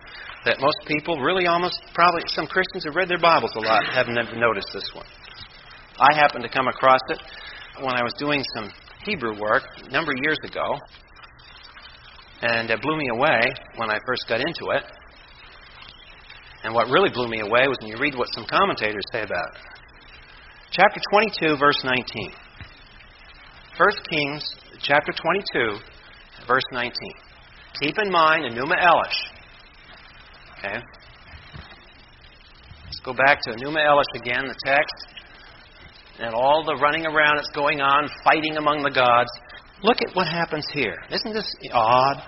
that most people, really almost probably some Christians have read their Bibles a lot, haven't never noticed this one. I happened to come across it when I was doing some Hebrew work a number of years ago, and it blew me away when I first got into it. And what really blew me away was when you read what some commentators say about it. Chapter 22, verse 19. 1 Kings, chapter 22, verse 19. Keep in mind Enuma Elish. Okay? Let's go back to Enuma Elish again, the text, and all the running around that's going on, fighting among the gods. Look at what happens here. Isn't this odd?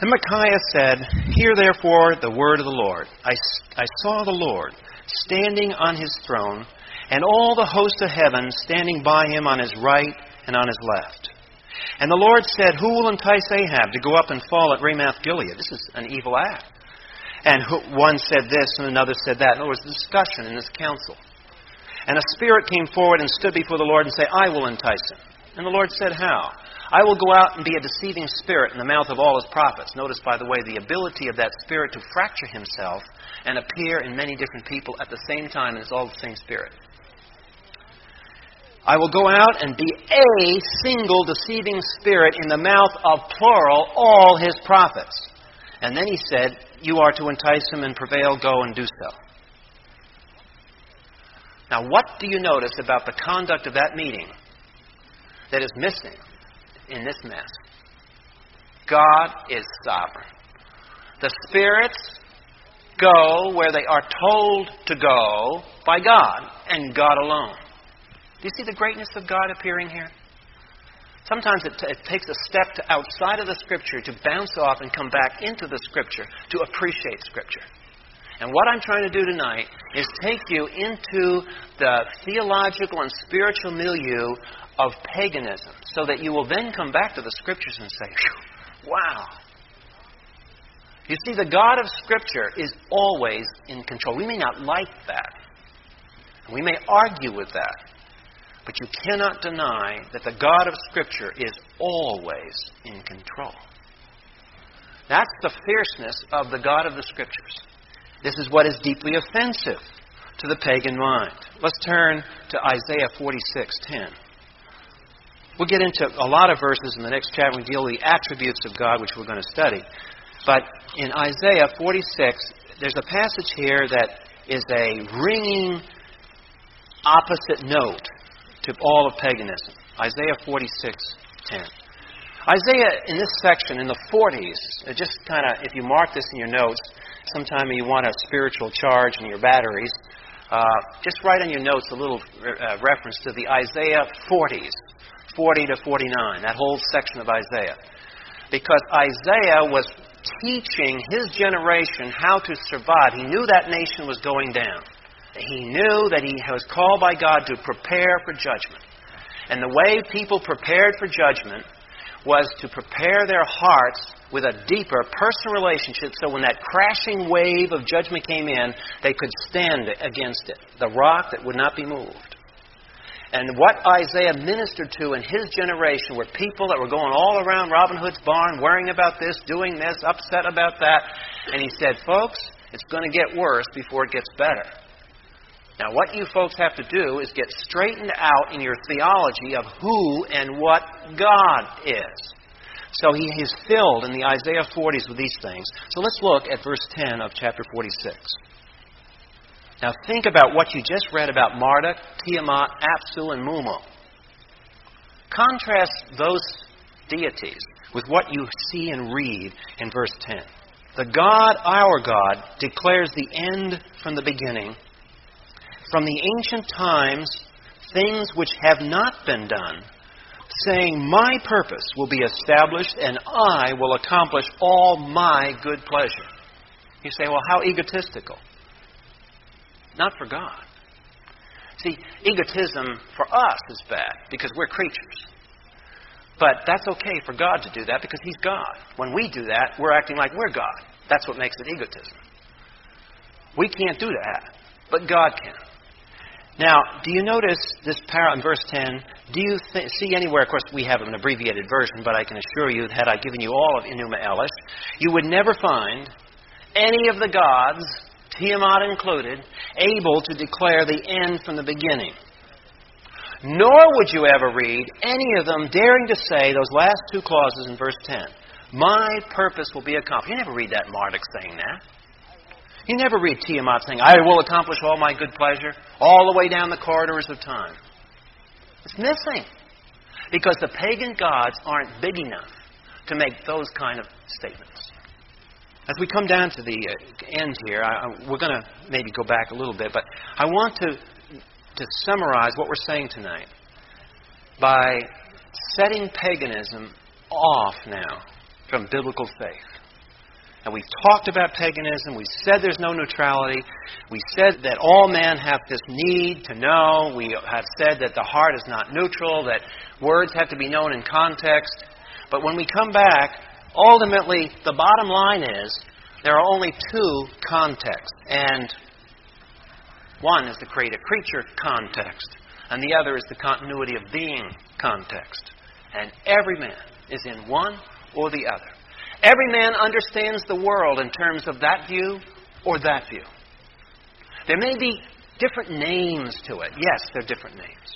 And Micaiah said, Hear therefore the word of the Lord. I, I saw the Lord standing on his throne, and all the hosts of heaven standing by him on his right and on his left. And the Lord said, Who will entice Ahab to go up and fall at Ramoth Gilead? This is an evil act. And one said this and another said that. In other words, discussion in this council. And a spirit came forward and stood before the Lord and said, I will entice him. And the Lord said, How? I will go out and be a deceiving spirit in the mouth of all his prophets. Notice, by the way, the ability of that spirit to fracture himself and appear in many different people at the same time, and it's all the same spirit. I will go out and be a single deceiving spirit in the mouth of plural all his prophets. And then he said, You are to entice him and prevail, go and do so. Now, what do you notice about the conduct of that meeting that is missing in this mess? God is sovereign. The spirits go where they are told to go by God and God alone. Do you see the greatness of God appearing here? Sometimes it, t- it, takes a step to outside of the Scripture to bounce off and come back into the Scripture to appreciate Scripture. And what I'm trying to do tonight is take you into the theological and spiritual milieu of paganism so that you will then come back to the Scriptures and say, wow. You see, the God of Scripture is always in control. We may not like that. We may argue with that. But you cannot deny that the God of Scripture is always in control. That's the fierceness of the God of the Scriptures. This is what is deeply offensive to the pagan mind. Let's turn to Isaiah 46:10. We'll get into a lot of verses in the next chapter. We deal with the attributes of God, which we're going to study. But in Isaiah 46, there's a passage here that is a ringing opposite note to all of paganism. Isaiah 46:10. Isaiah, in this section, in the 40s, just kind of, if you mark this in your notes, sometime you want a spiritual charge in your batteries, uh, just write on your notes a little uh, reference to the Isaiah 40s, 40 to 49, that whole section of Isaiah. Because Isaiah was teaching his generation how to survive. He knew that nation was going down. He knew that he was called by God to prepare for judgment. And the way people prepared for judgment was to prepare their hearts with a deeper personal relationship so when that crashing wave of judgment came in, they could stand against it. The rock that would not be moved. And what Isaiah ministered to in his generation were people that were going all around Robin Hood's barn, worrying about this, doing this, upset about that. And he said, Folks, it's going to get worse before it gets better. Now, what you folks have to do is get straightened out in your theology of who and what God is. So he is filled in the Isaiah 40s with these things. So let's look at verse 10 of chapter 46. Now, think about what you just read about Marduk, Tiamat, Apsu, and Mumu. Contrast those deities with what you see and read in verse 10. The God, our God, declares the end from the beginning from the ancient times things which have not been done, saying, My purpose will be established and I will accomplish all my good pleasure. You say, Well, how egotistical. Not for God. See, egotism for us is bad because we're creatures. But that's okay for God to do that because He's God. When we do that, we're acting like we're God. That's what makes it egotism. We can't do that, but God can. Now, do you notice this para in verse 10? Do you th- see anywhere, of course, we have an abbreviated version, but I can assure you that had I given you all of Enuma Elish, you would never find any of the gods, Tiamat included, able to declare the end from the beginning. Nor would you ever read any of them daring to say those last two clauses in verse 10. My purpose will be accomplished. You never read that Marduk saying that. You never read Tiamat saying, I will accomplish all my good pleasure, all the way down the corridors of time. It's missing. Because the pagan gods aren't big enough to make those kind of statements. As we come down to the uh, end here, I, we're going to maybe go back a little bit, but I want to, to summarize what we're saying tonight by setting paganism off now from biblical faith. And we've talked about paganism. We said there's no neutrality. We said that all men have this need to know. We have said that the heart is not neutral, that words have to be known in context. But when we come back, ultimately, the bottom line is there are only two contexts. And one is the created creature context, and the other is the continuity of being context. And every man is in one or the other. Every man understands the world in terms of that view or that view. There may be different names to it. Yes, there are different names.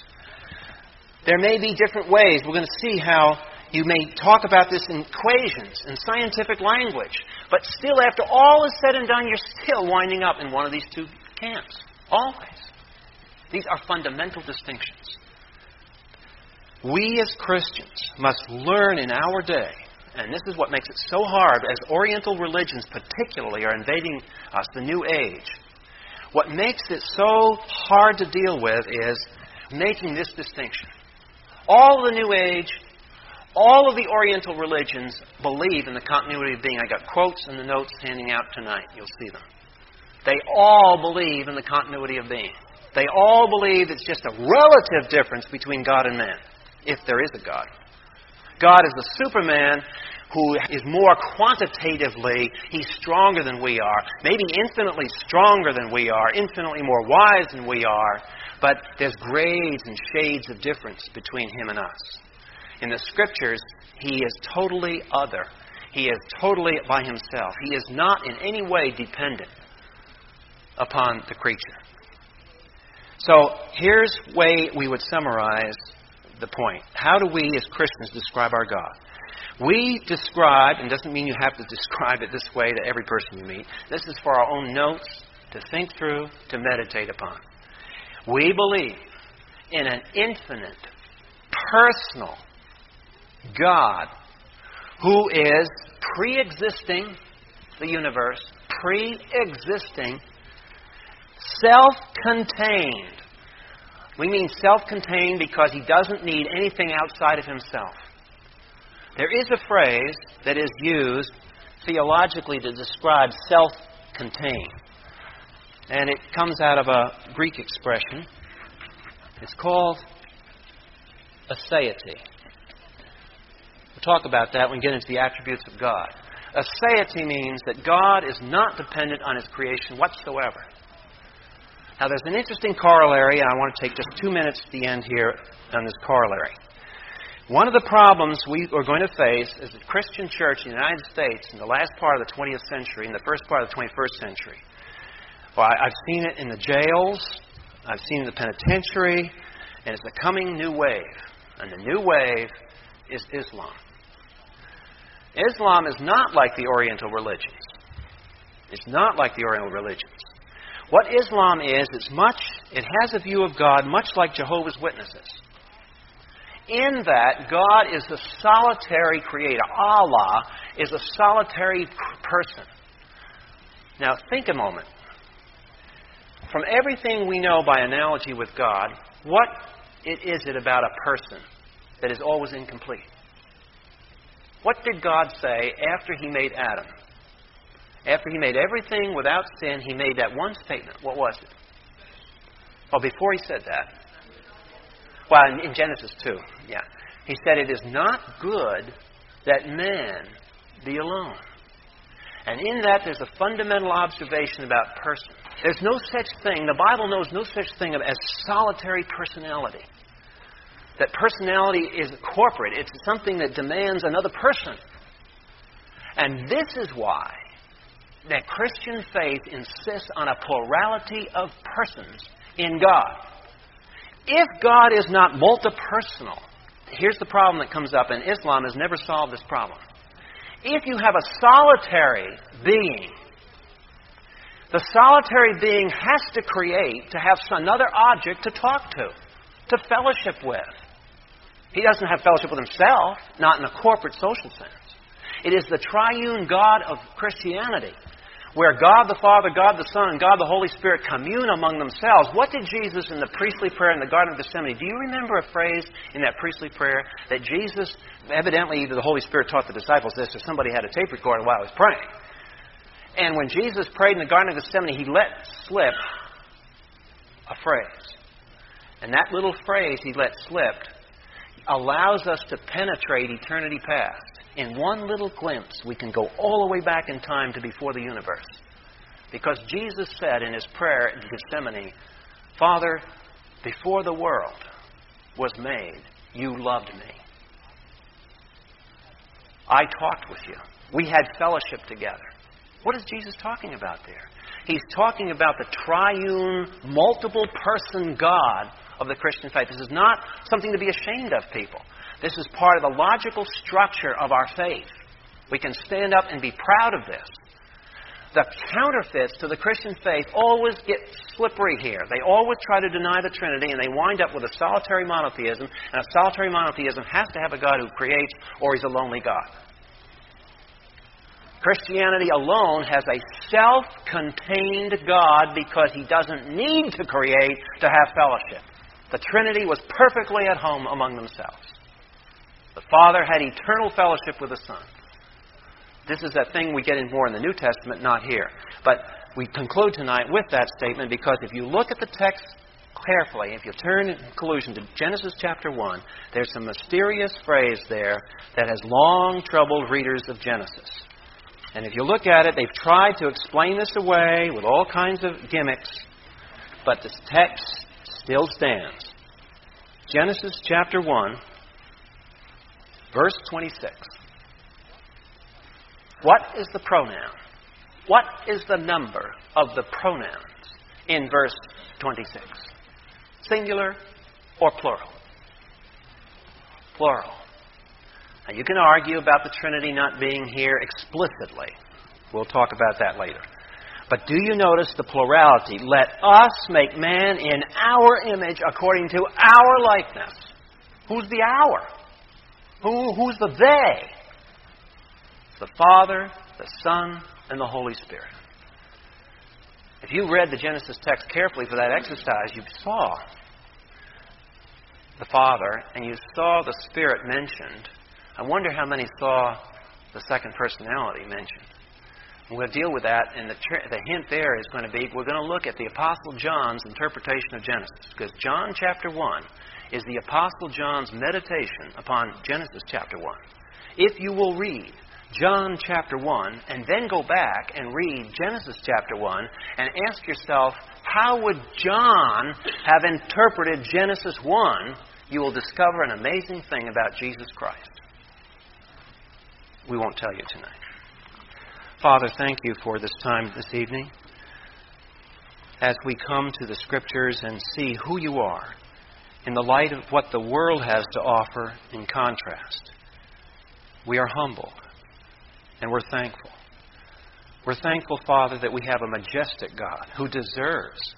There may be different ways. We're going to see how you may talk about this in equations and scientific language, but still, after all is said and done, you're still winding up in one of these two camps. Always. These are fundamental distinctions. We as Christians must learn in our day and this is what makes it so hard as Oriental religions, particularly, are invading us, the New Age. What makes it so hard to deal with is making this distinction. All the New Age, all of the Oriental religions believe in the continuity of being. I got quotes in the notes handing out tonight. You'll see them. They all believe in the continuity of being. They all believe it's just a relative difference between God and man, if there is a God. God is the Superman who is more quantitatively, he's stronger than we are, maybe infinitely stronger than we are, infinitely more wise than we are, but there's grades and shades of difference between him and us. In the scriptures, he is totally other. He is totally by himself. He is not in any way dependent upon the creature. So here's way we would summarize the point. How do we as Christians describe our God? We describe, and doesn't mean you have to describe it this way to every person you meet. This is for our own notes to think through, to meditate upon. We believe in an infinite, personal God who is pre existing the universe, pre existing, self contained. We mean self contained because he doesn't need anything outside of himself. There is a phrase that is used theologically to describe self contained, and it comes out of a Greek expression. It's called aseity. We'll talk about that when we get into the attributes of God. Aseity means that God is not dependent on his creation whatsoever. Now, there's an interesting corollary, and I want to take just two minutes at the end here on this corollary. One of the problems we are going to face is the Christian church in the United States in the last part of the 20th century and the first part of the 21st century. Well, I've seen it in the jails, I've seen it in the penitentiary, and it's a coming new wave. And the new wave is Islam. Islam is not like the Oriental religions. It's not like the Oriental religions. What Islam is, it's much, it has a view of God much like Jehovah's Witnesses in that God is a solitary creator. Allah is a solitary person. Now, think a moment. From everything we know by analogy with God, what it is it about a person that is always incomplete? What did God say after He made Adam? After He made everything without sin, He made that one statement. What was it? Well, before He said that, well, in, in Genesis 2, yeah. He said, It is not good that man be alone. And in that, there's a fundamental observation about person. There's no such thing, the Bible knows no such thing as solitary personality. That personality is corporate, it's something that demands another person. And this is why that Christian faith insists on a plurality of persons in God. If God is not multipersonal, here's the problem that comes up, and Islam has never solved this problem. If you have a solitary being, the solitary being has to create to have another object to talk to, to fellowship with. He doesn't have fellowship with himself, not in a corporate social sense. It is the triune God of Christianity where God the Father, God the Son, God the Holy Spirit commune among themselves. What did Jesus in the priestly prayer in the Garden of Gethsemane, do you remember a phrase in that priestly prayer that Jesus, evidently either the Holy Spirit taught the disciples this or somebody had a tape recorder while I was praying. And when Jesus prayed in the Garden of Gethsemane, he let slip a phrase. And that little phrase he let slip allows us to penetrate eternity past. In one little glimpse, we can go all the way back in time to before the universe. Because Jesus said in his prayer in Gethsemane, Father, before the world was made, you loved me. I talked with you. We had fellowship together. What is Jesus talking about there? He's talking about the triune, multiple person God of the Christian faith. This is not something to be ashamed of, people. This is part of the logical structure of our faith. We can stand up and be proud of this. The counterfeits to the Christian faith always get slippery here. They always try to deny the Trinity, and they wind up with a solitary monotheism, and a solitary monotheism has to have a God who creates, or he's a lonely God. Christianity alone has a self contained God because he doesn't need to create to have fellowship. The Trinity was perfectly at home among themselves. The Father had eternal fellowship with the Son. This is that thing we get in more in the New Testament, not here. But we conclude tonight with that statement because if you look at the text carefully, if you turn in conclusion to Genesis chapter 1, there's some mysterious phrase there that has long troubled readers of Genesis. And if you look at it, they've tried to explain this away with all kinds of gimmicks, but this text still stands. Genesis chapter 1, verse 26. What is the pronoun? What is the number of the pronouns in verse 26? Singular or plural? Plural. Now, you can argue about the Trinity not being here explicitly. We'll talk about that later. But do you notice the plurality? Let us make man in our image according to our likeness. Who's the our? Who, who's the they? The Father, the Son, and the Holy Spirit. If you read the Genesis text carefully for that exercise, you saw the Father and you saw the Spirit mentioned I wonder how many saw the second personality mentioned. We'll deal with that, and the, the hint there is going to be we're going to look at the Apostle John's interpretation of Genesis, because John chapter 1 is the Apostle John's meditation upon Genesis chapter 1. If you will read John chapter 1 and then go back and read Genesis chapter 1 and ask yourself, how would John have interpreted Genesis 1? You will discover an amazing thing about Jesus Christ we won't tell you tonight. Father, thank you for this time this evening. As we come to the Scriptures and see who you are in the light of what the world has to offer in contrast, we are humble and we're thankful. We're thankful, Father, that we have a majestic God who deserves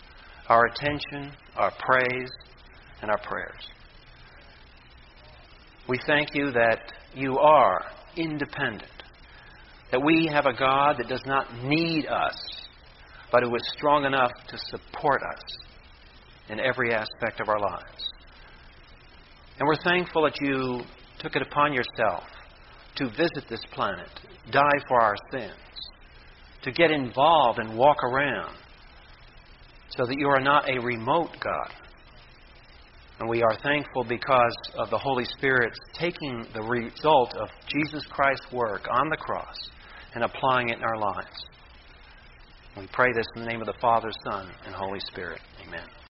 our attention, our praise, and our prayers. We thank you that you are independent. That we have a God that does not need us, but who is strong enough to support us in every aspect of our lives. And we're thankful that you took it upon yourself to visit this planet, die for our sins, to get involved and walk around, so that you are not a remote God, and we are thankful because of the Holy Spirit taking the result of Jesus Christ's work on the cross and applying it in our lives. We pray this in the name of the Father, Son, and Holy Spirit. Amen.